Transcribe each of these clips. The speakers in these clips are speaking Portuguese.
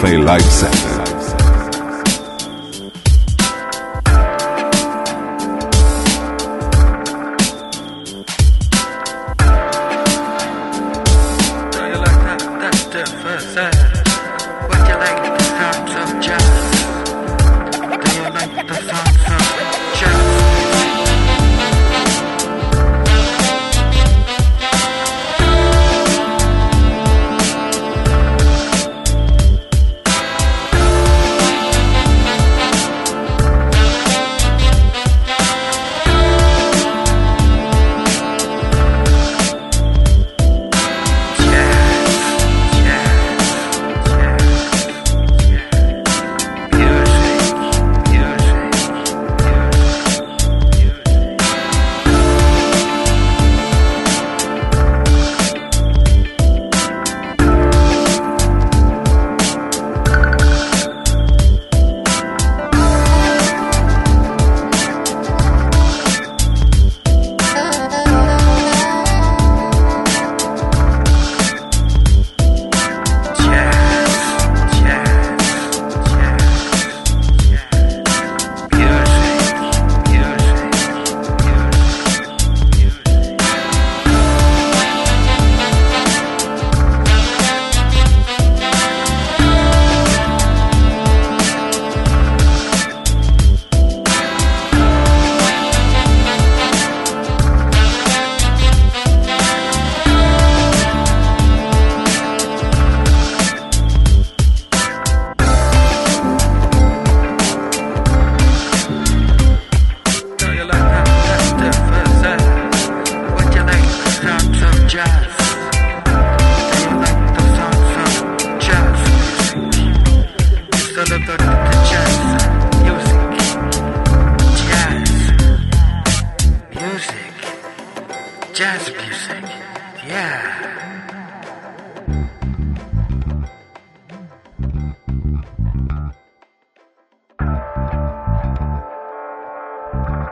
Cafe Live Center.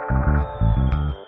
うん。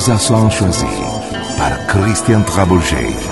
César choisi par Christian Trabouget.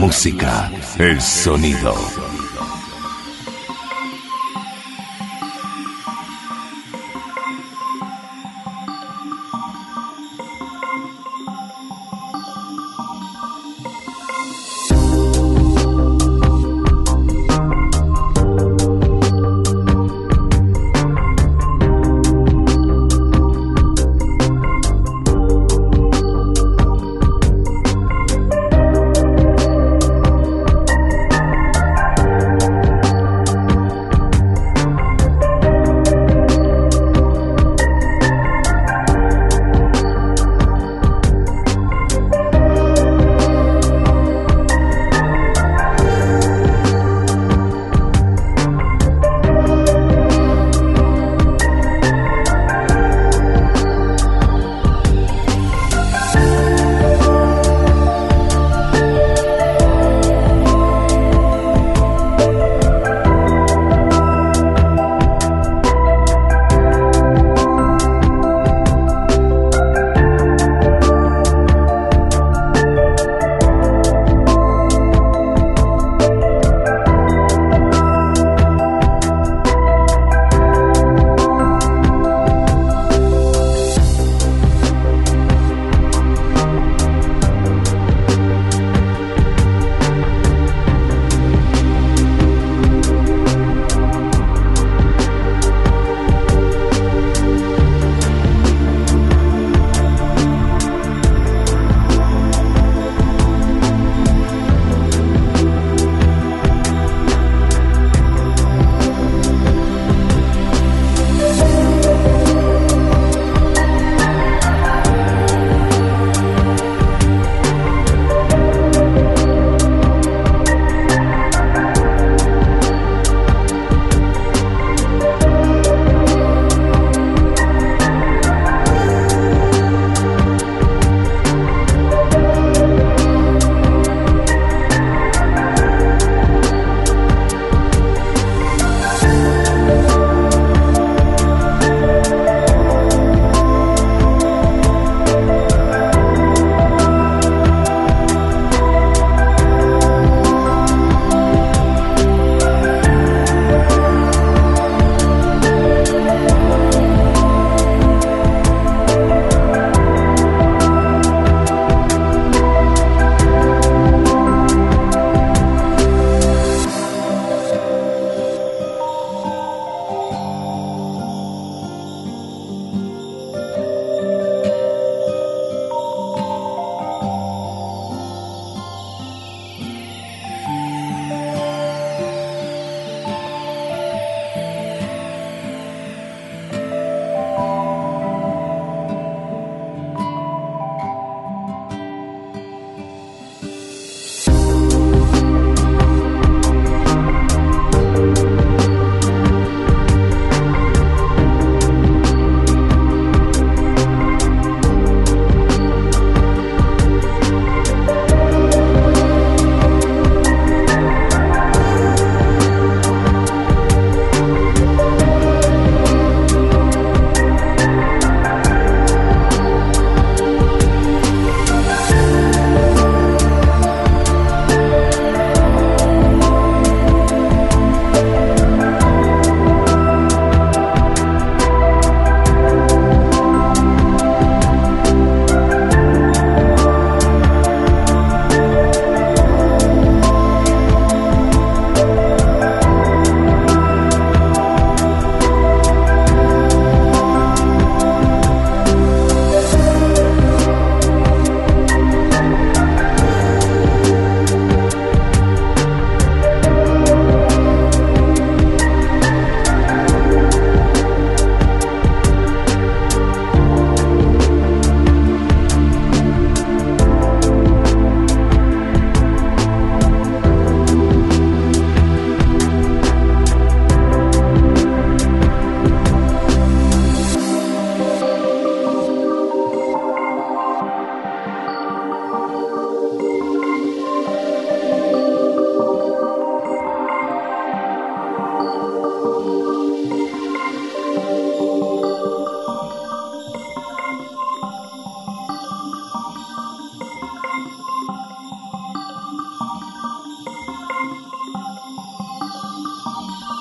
música, el sonido.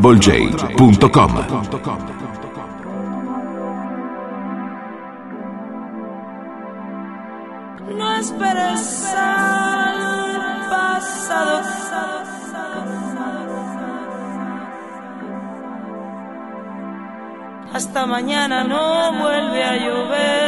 www.troublej.com No esperes al pasado. Hasta mañana no vuelve a llover.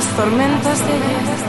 Las tormentas de ayer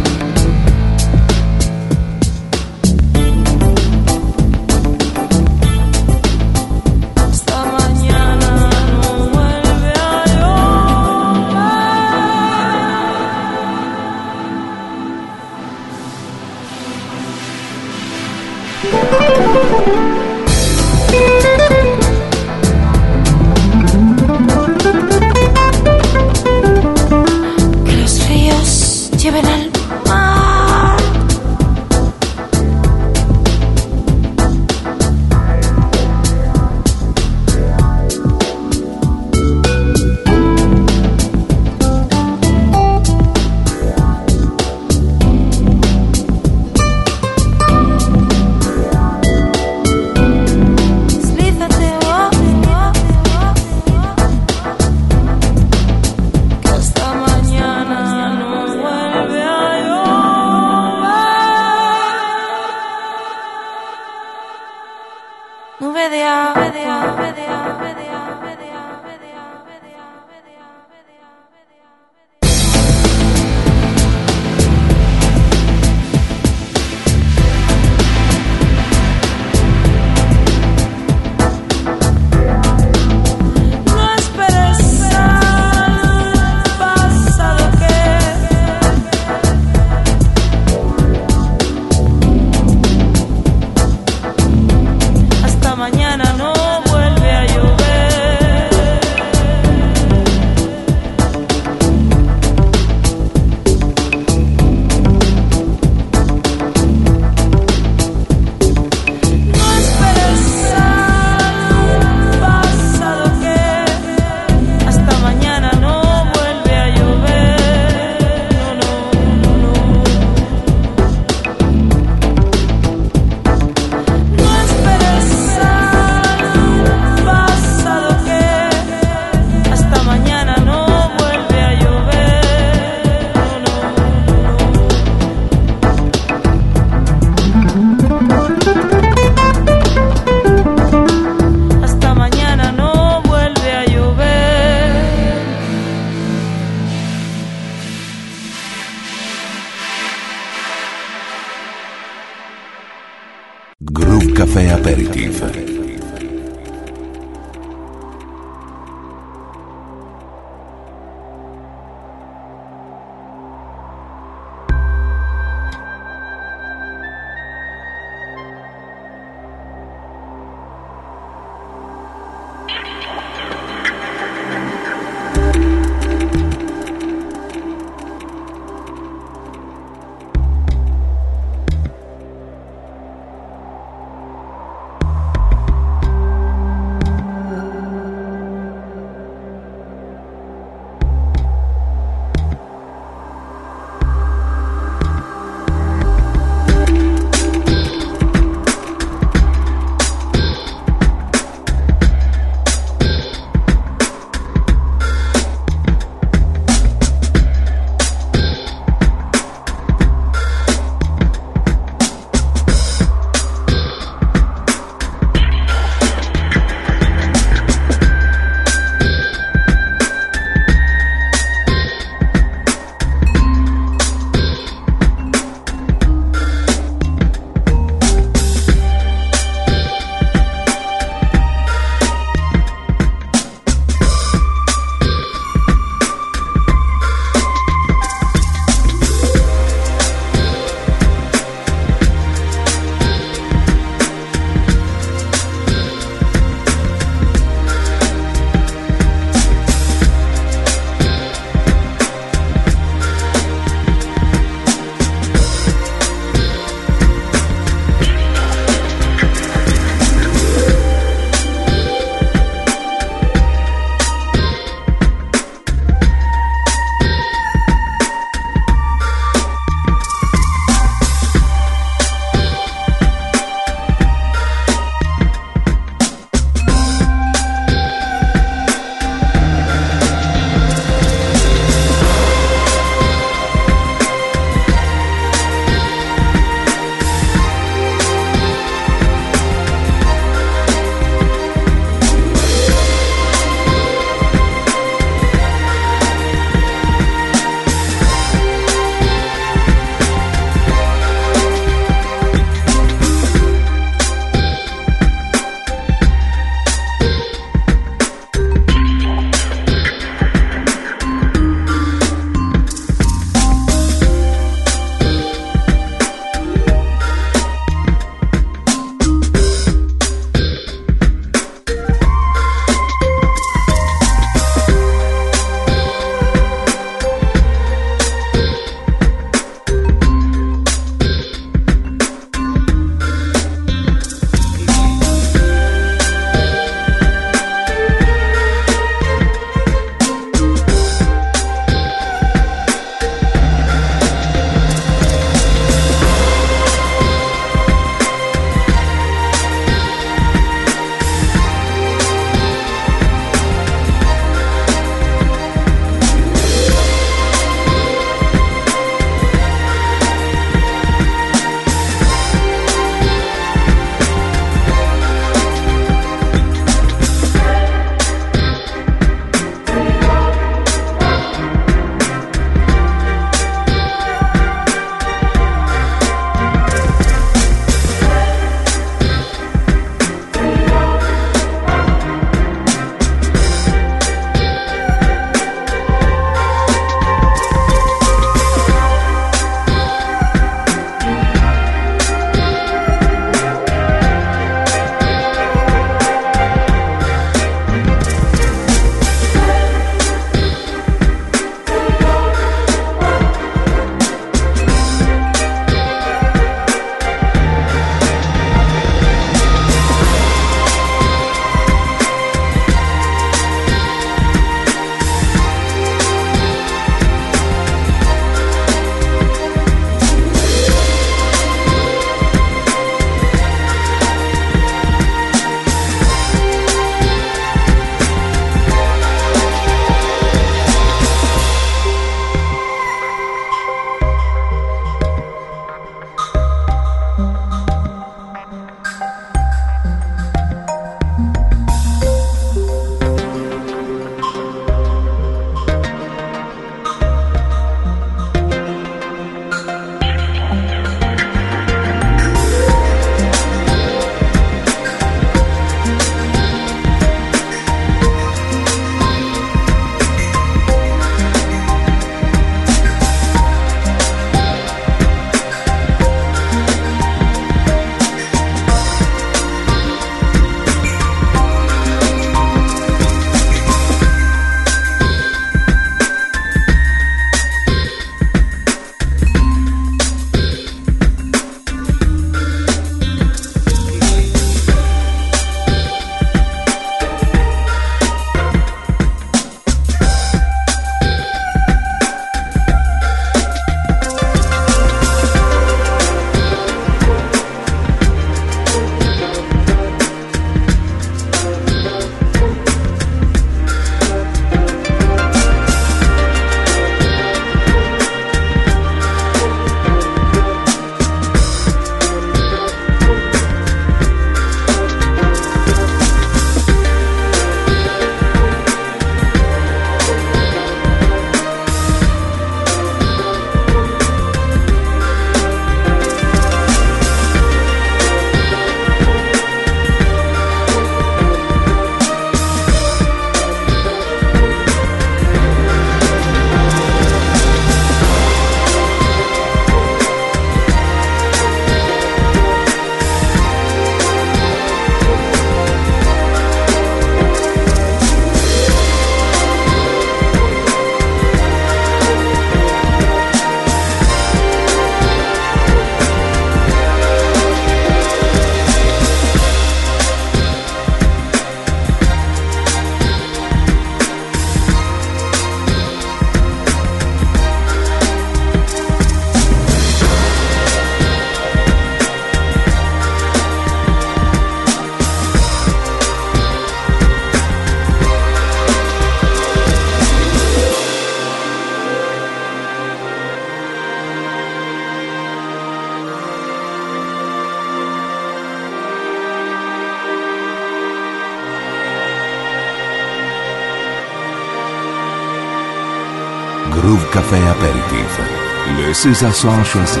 César choisi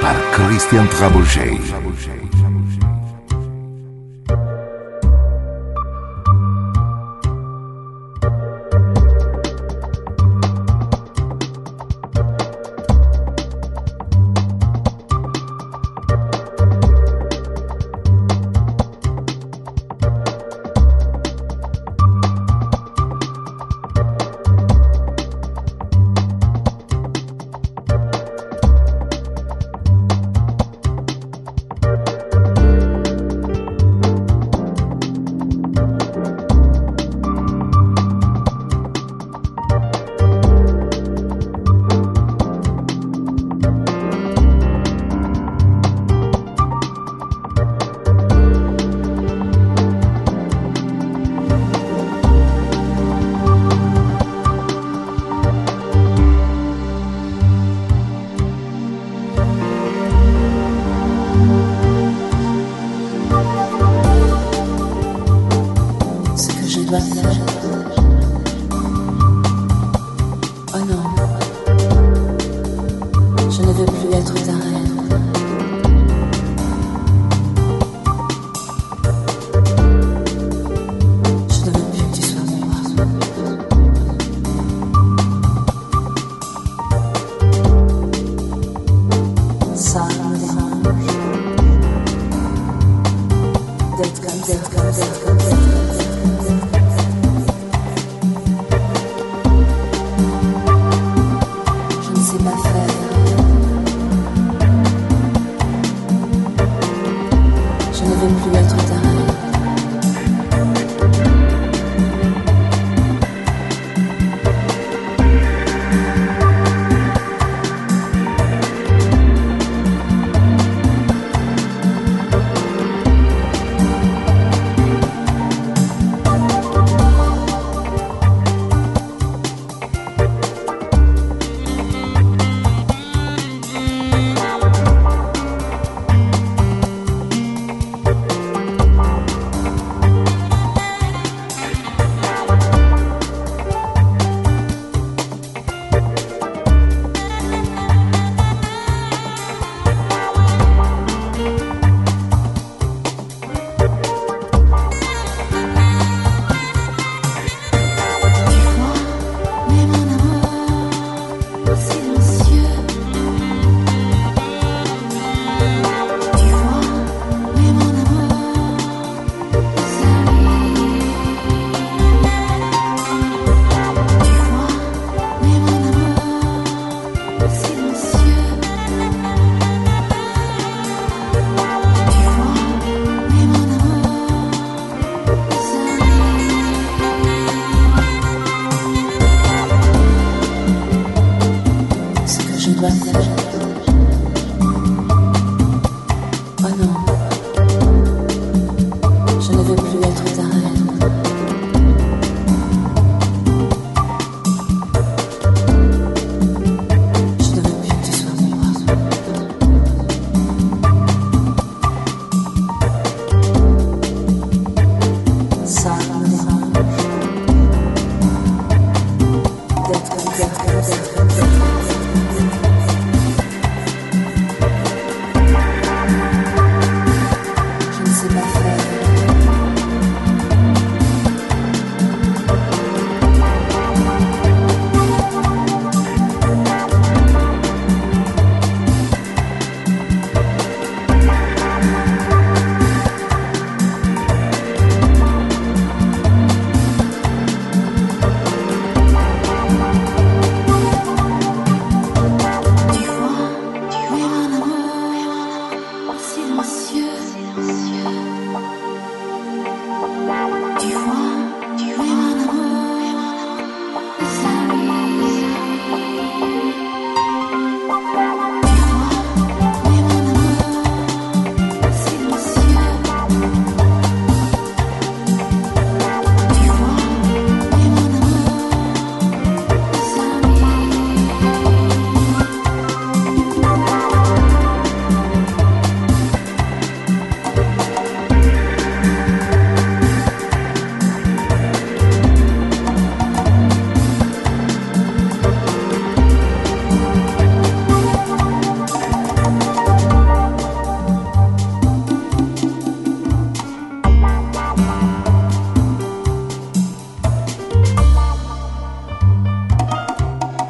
par Christian Trabouget.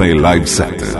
Cafe Live Set.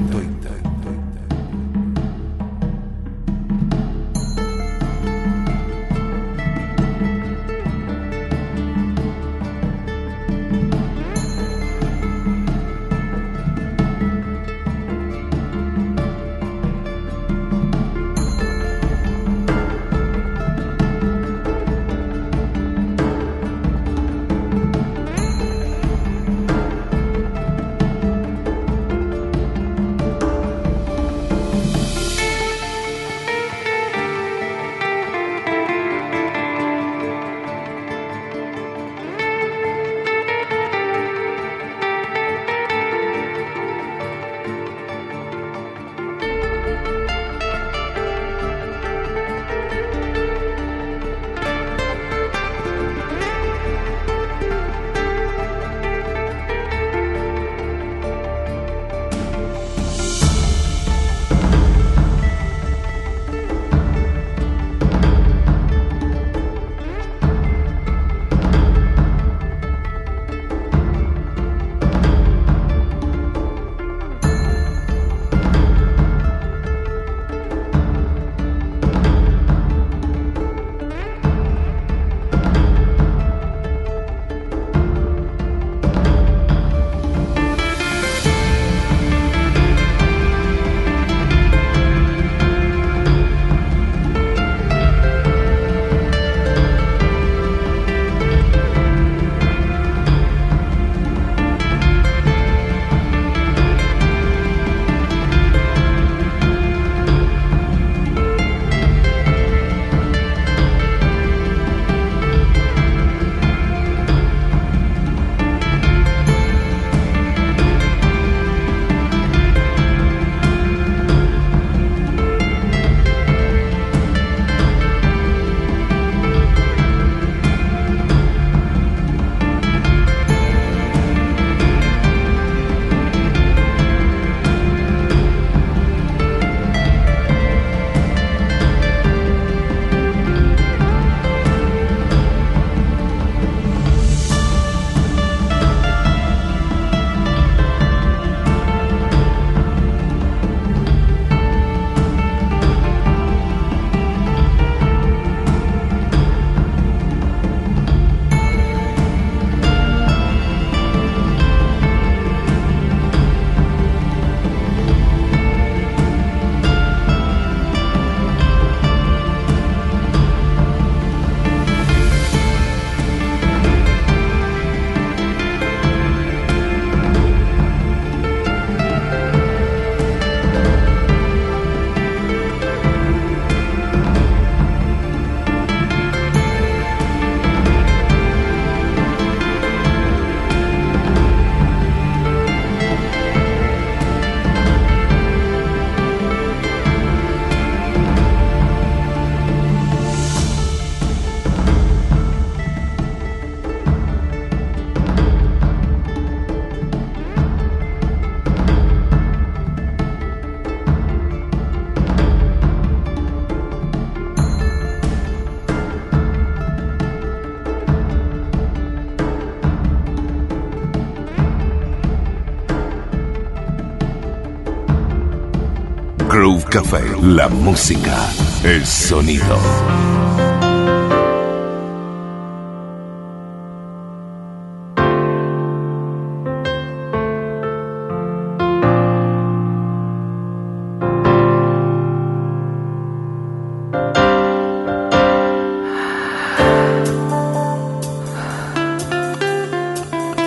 Café. La música, el sonido.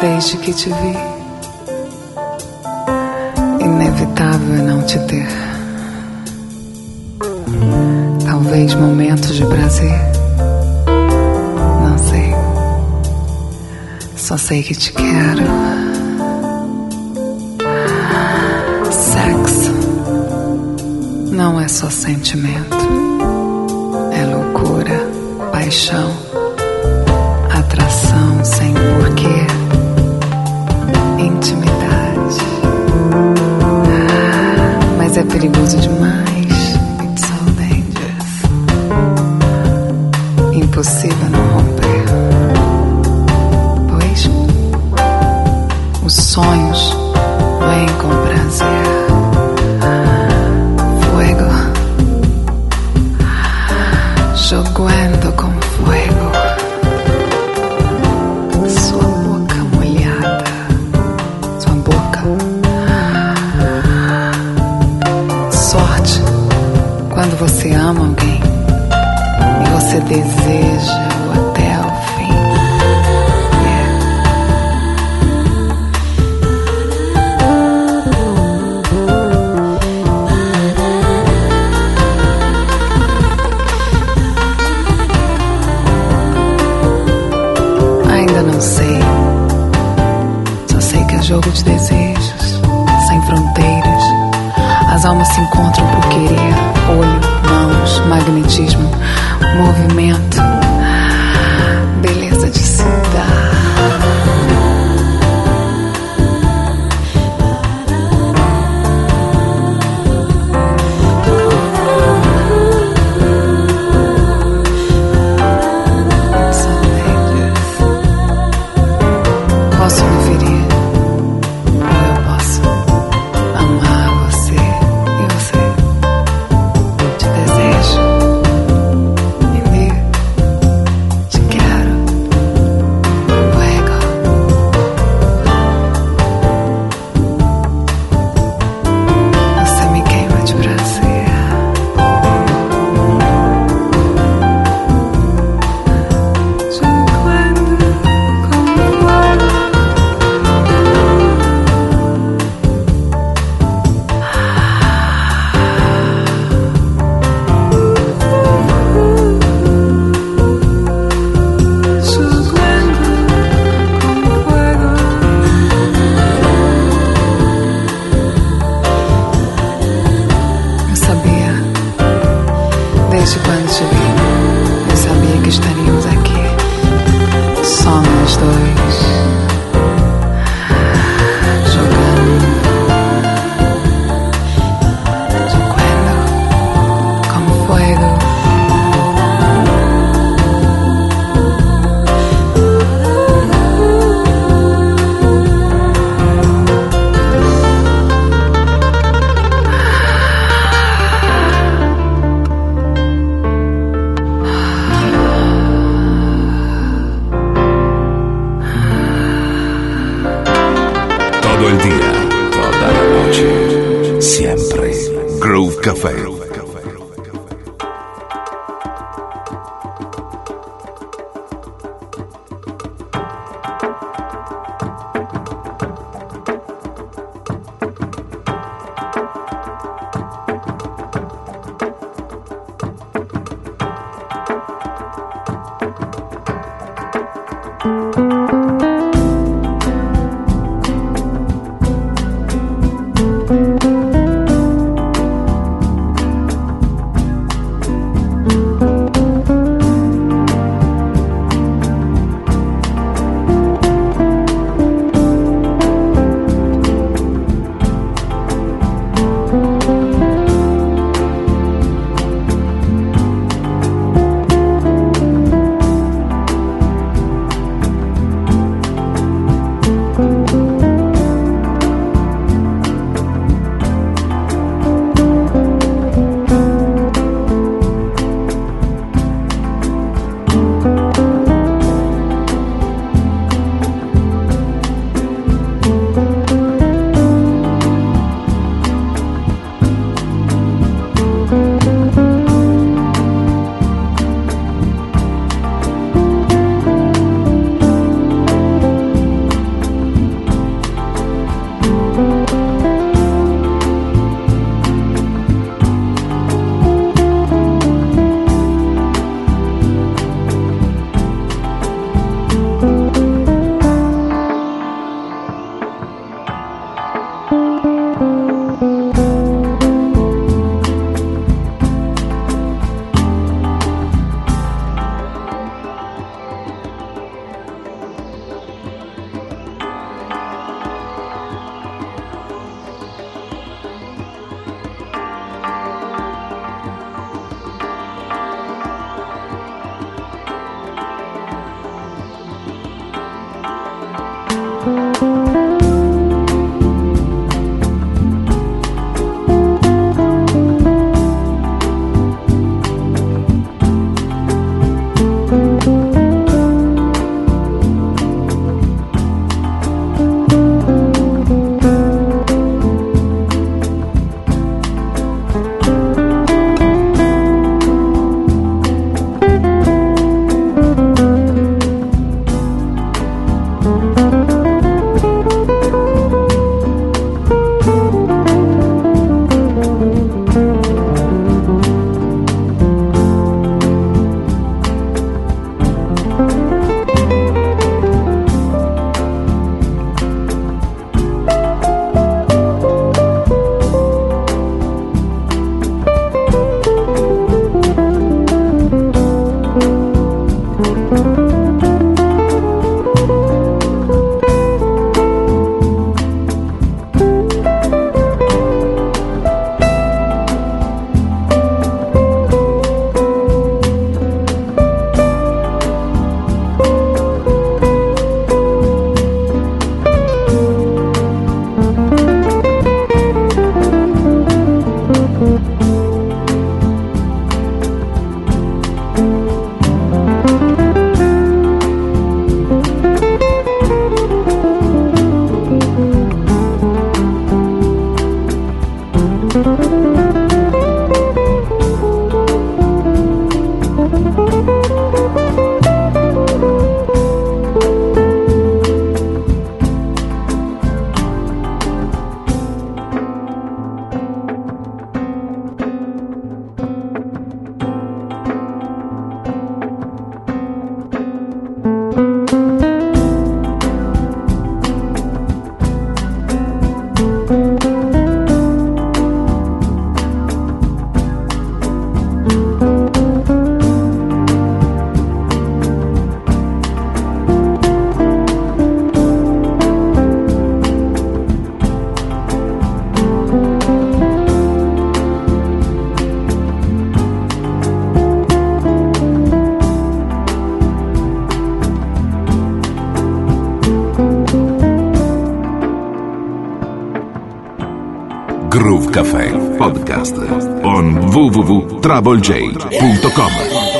Desde que te vi, prazer, não sei. Só sei que te quero. Sexo não é só sentimento, é loucura, paixão, atração sem porquê. Intimidade, Perigoso demais. Impossível não romper. Pois os sonhos vêm com prazer. Fuego. Jogando com fuego. Sua boca molhada. Sua boca. Sorte quando você ama alguém você deseja-o até o fim. Yeah. Ainda não sei. Só sei que é jogo de desejos, sem fronteiras. As almas se encontram por querer. Olho, mãos, magnetismo, movimento. traveljade.com